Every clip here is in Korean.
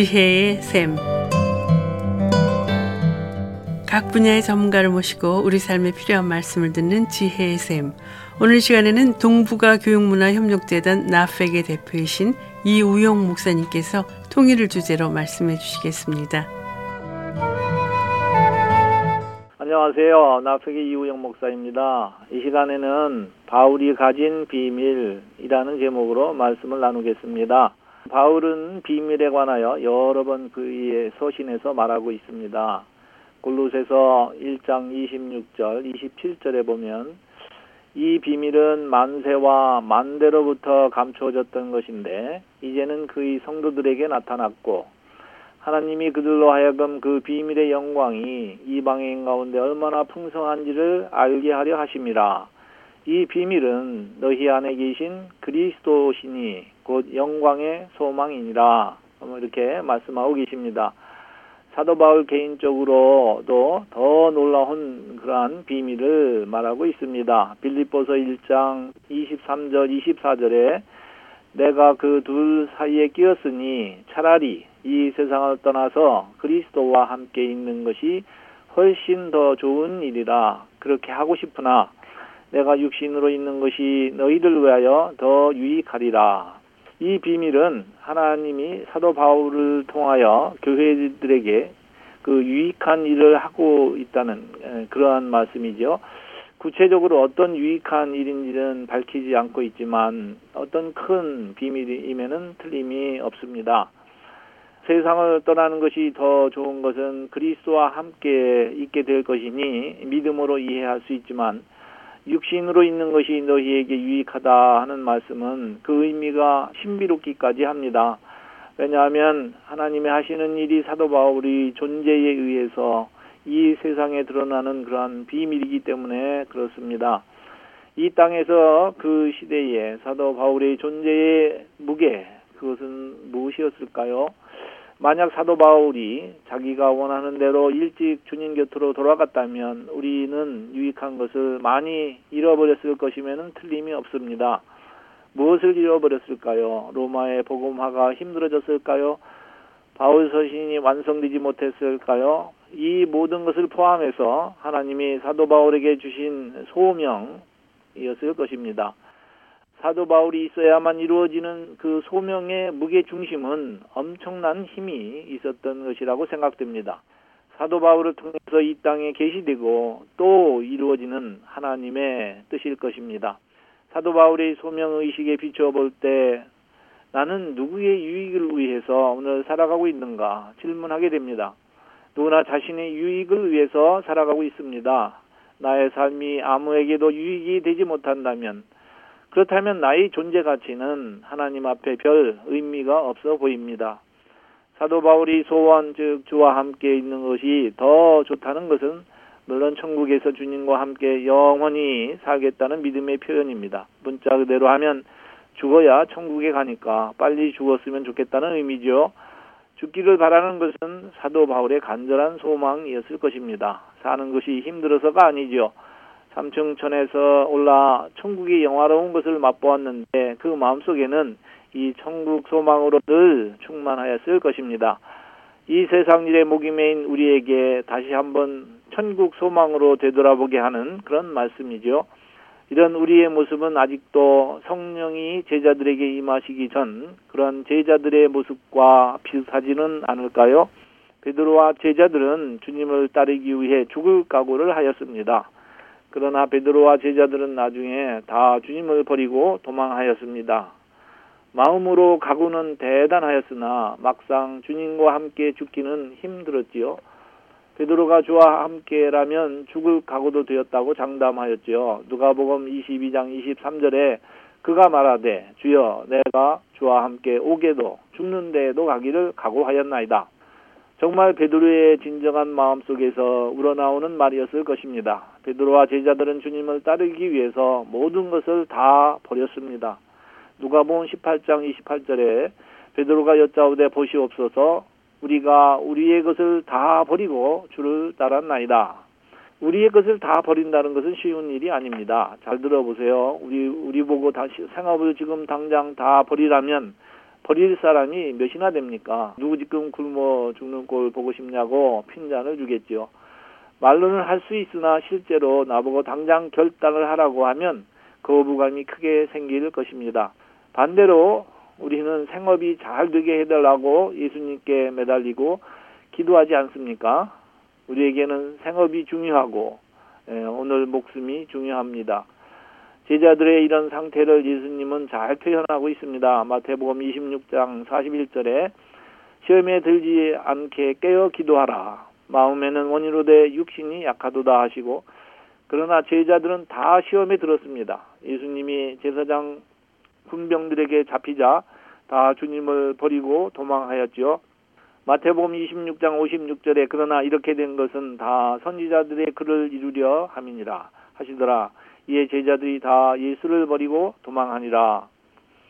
지혜의 샘. 각 분야의 전문가를 모시고 우리 삶에 필요한 말씀을 듣는 지혜의 샘. 오늘 시간에는 동북아 교육문화협력재단 나팩의 대표이신 이우용 목사님께서 통일을 주제로 말씀해 주시겠습니다. 안녕하세요. 나팩의 이우영 목사입니다. 이 시간에는 바울이 가진 비밀이라는 제목으로 말씀을 나누겠습니다. 바울은 비밀에 관하여 여러 번 그의 서신에서 말하고 있습니다. 골로새서 1장 26절, 27절에 보면 이 비밀은 만세와 만대로부터 감추어졌던 것인데 이제는 그의 성도들에게 나타났고 하나님이 그들로 하여금 그 비밀의 영광이 이방인 가운데 얼마나 풍성한지를 알게 하려 하심이라. 이 비밀은 너희 안에 계신 그리스도시니 곧 영광의 소망이니라. 뭐 이렇게 말씀하고 계십니다. 사도 바울 개인적으로도 더 놀라운 그러한 비밀을 말하고 있습니다. 빌립보서 1장 23절 24절에 내가 그 둘 사이에 끼었으니 차라리 이 세상을 떠나서 그리스도와 함께 있는 것이 훨씬 더 좋은 일이라 그렇게 하고 싶으나 내가 육신으로 있는 것이 너희들 위하여 더 유익하리라. 이 비밀은 하나님이 사도 바울을 통하여 교회들에게 그 유익한 일을 하고 있다는 그러한 말씀이죠. 구체적으로 어떤 유익한 일인지는 밝히지 않고 있지만 어떤 큰 비밀임에는 틀림이 없습니다. 세상을 떠나는 것이 더 좋은 것은 그리스도와 함께 있게 될 것이니 믿음으로 이해할 수 있지만 육신으로 있는 것이 너희에게 유익하다 하는 말씀은 그 의미가 신비롭기까지 합니다. 왜냐하면 하나님이 하시는 일이 사도 바울이 존재에 의해서 이 세상에 드러나는 그러한 비밀이기 때문에 그렇습니다. 이 땅에서 그 시대에 사도 바울의 존재의 무게 그것은 무엇이었을까요? 만약 사도 바울이 자기가 원하는 대로 일찍 주님 곁으로 돌아갔다면 우리는 유익한 것을 많이 잃어버렸을 것이면 틀림이 없습니다. 무엇을 잃어버렸을까요? 로마의 복음화가 힘들어졌을까요? 바울 서신이 완성되지 못했을까요? 이 모든 것을 포함해서 하나님이 사도 바울에게 주신 소명이었을 것입니다. 사도 바울이 있어야만 이루어지는 그 소명의 무게 중심은 엄청난 힘이 있었던 것이라고 생각됩니다. 사도 바울을 통해서 이 땅에 계시되고 또 이루어지는 하나님의 뜻일 것입니다. 사도 바울의 소명 의식에 비추어 볼 때 나는 누구의 유익을 위해서 오늘 살아가고 있는가 질문하게 됩니다. 누구나 자신의 유익을 위해서 살아가고 있습니다. 나의 삶이 아무에게도 유익이 되지 못한다면 그렇다면 나의 존재 가치는 하나님 앞에 별 의미가 없어 보입니다. 사도 바울이 소원 즉 주와 함께 있는 것이 더 좋다는 것은 물론 천국에서 주님과 함께 영원히 살겠다는 믿음의 표현입니다. 문자 그대로 하면 죽어야 천국에 가니까 빨리 죽었으면 좋겠다는 의미죠. 죽기를 바라는 것은 사도 바울의 간절한 소망이었을 것입니다. 사는 것이 힘들어서가 아니죠. 삼층천에서 올라 천국의 영화로운 것을 맛보았는데 그 마음속에는 이 천국 소망으로 늘 충만하였을 것입니다. 이 세상 일에 목이 메인 우리에게 다시 한번 천국 소망으로 되돌아보게 하는 그런 말씀이죠. 이런 우리의 모습은 아직도 성령이 제자들에게 임하시기 전 그런 제자들의 모습과 비슷하지는 않을까요? 베드로와 제자들은 주님을 따르기 위해 죽을 각오를 하였습니다. 그러나 베드로와 제자들은 나중에 다 주님을 버리고 도망하였습니다. 마음으로 각오는 대단하였으나 막상 주님과 함께 죽기는 힘들었지요. 베드로가 주와 함께라면 죽을 각오도 되었다고 장담하였지요. 누가복음 22장 23절에 그가 말하되 주여 내가 주와 함께 오게도 죽는 데에도 가기를 각오하였나이다. 정말 베드로의 진정한 마음 속에서 우러나오는 말이었을 것입니다. 베드로와 제자들은 주님을 따르기 위해서 모든 것을 다 버렸습니다. 누가복음 18장 28절에 베드로가 여짜오되 보시옵소서 우리가 우리의 것을 다 버리고 주를 따랐나이다. 우리의 것을 다 버린다는 것은 쉬운 일이 아닙니다. 잘 들어보세요. 우리 우리 보고 다시 생업을 지금 당장 다 버리라면 버릴 사람이 몇이나 됩니까? 누구 지금 굶어 죽는 꼴 보고 싶냐고 핀잔을 주겠지요. 말로는 할 수 있으나 실제로 나보고 당장 결단을 하라고 하면 거부감이 크게 생길 것입니다. 반대로 우리는 생업이 잘 되게 해달라고 예수님께 매달리고 기도하지 않습니까? 우리에게는 생업이 중요하고 예, 오늘 목숨이 중요합니다. 제자들의 이런 상태를 예수님은 잘 표현하고 있습니다. 마태복음 26장 41절에 시험에 들지 않게 깨어 기도하라. 마음에는 원인으로 돼 육신이 약하도다 하시고 그러나 제자들은 다 시험에 들었습니다. 예수님이 제사장 군병들에게 잡히자 다 주님을 버리고 도망하였지요. 마태복음 26장 56절에 그러나 이렇게 된 것은 다 선지자들의 글을 이루려 함이니라 하시더라. 이에 제자들이 다 예수를 버리고 도망하니라.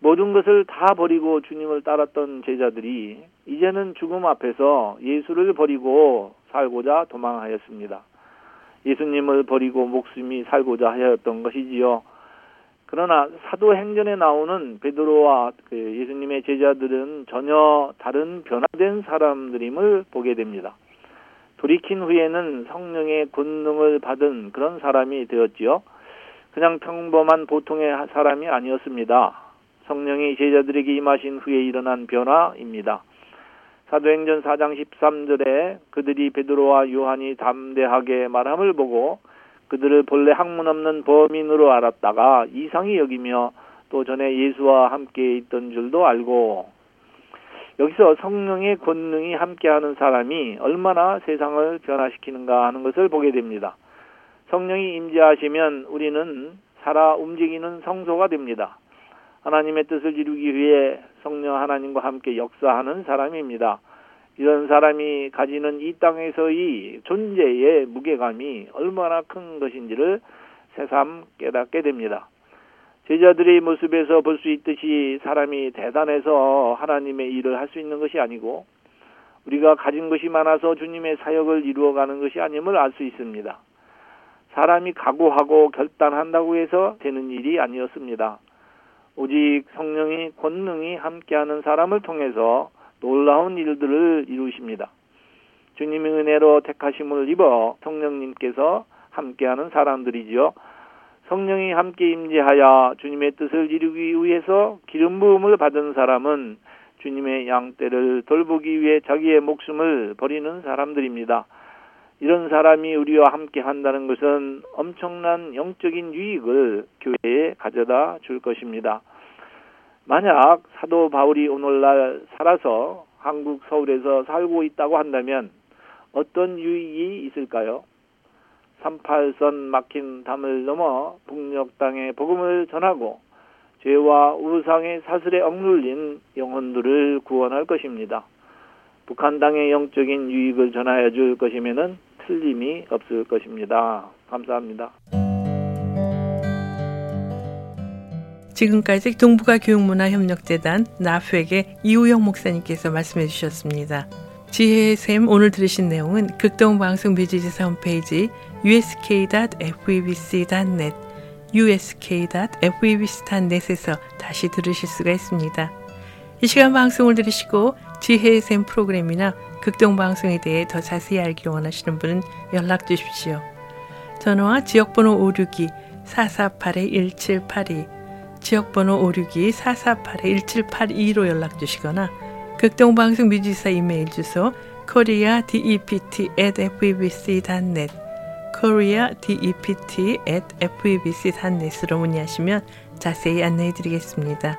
모든 것을 다 버리고 주님을 따랐던 제자들이 이제는 죽음 앞에서 예수를 버리고 살고자 도망하였습니다. 예수님을 버리고 목숨이 살고자 하였던 것이지요. 그러나 사도행전에 나오는 베드로와 그 예수님의 제자들은 전혀 다른 변화된 사람들임을 보게 됩니다. 돌이킨 후에는 성령의 권능을 받은 그런 사람이 되었지요. 그냥 평범한 보통의 사람이 아니었습니다. 성령이 제자들에게 임하신 후에 일어난 변화입니다. 사도행전 4장 13절에 그들이 베드로와 요한이 담대하게 말함을 보고 그들을 본래 학문 없는 범인으로 알았다가 이상히 여기며 또 전에 예수와 함께 있던 줄도 알고 여기서 성령의 권능이 함께하는 사람이 얼마나 세상을 변화시키는가 하는 것을 보게 됩니다. 성령이 임재하시면 우리는 살아 움직이는 성소가 됩니다. 하나님의 뜻을 이루기 위해 성령 하나님과 함께 역사하는 사람입니다. 이런 사람이 가지는 이 땅에서의 존재의 무게감이 얼마나 큰 것인지를 새삼 깨닫게 됩니다. 제자들의 모습에서 볼 수 있듯이 사람이 대단해서 하나님의 일을 할 수 있는 것이 아니고 우리가 가진 것이 많아서 주님의 사역을 이루어가는 것이 아님을 알 수 있습니다. 사람이 각오하고 결단한다고 해서 되는 일이 아니었습니다. 오직 성령이 권능이 함께하는 사람을 통해서 놀라운 일들을 이루십니다. 주님의 은혜로 택하심을 입어 성령님께서 함께하는 사람들이지요. 성령이 함께 임재하여 주님의 뜻을 이루기 위해서 기름 부음을 받은 사람은 주님의 양떼를 돌보기 위해 자기의 목숨을 버리는 사람들입니다. 이런 사람이 우리와 함께 한다는 것은 엄청난 영적인 유익을 교회에 가져다 줄 것입니다. 만약 사도 바울이 오늘날 살아서 한국 서울에서 살고 있다고 한다면 어떤 유익이 있을까요? 38선 막힌 담을 넘어 북녘 땅에 복음을 전하고 죄와 우상의 사슬에 억눌린 영혼들을 구원할 것입니다. 북한 땅의 영적인 유익을 전하여 줄 것이면은 틀림이 없을 것입니다. 감사합니다. 지금까지 동북아 교육문화협력재단 나프에게 이우영 목사님께서 말씀해 주셨습니다. 지혜의 샘 오늘 들으신 내용은 극동방송 뮤지지사 홈페이지 usk.febc.net usk.febc.net에서 다시 들으실 수가 있습니다. 이 시간 방송을 들으시고 지혜의 샘 프로그램이나 극동방송에 대해 더 자세히 알기 원하시는 분은 연락 주십시오. 전화와 지역번호 562-448-1782 지역번호 562-448-1782로 연락 주시거나 극동방송 뮤지사 이메일 주소 koreadept@febc.net koreadept@febc.net으로 문의하시면 자세히 안내해 드리겠습니다.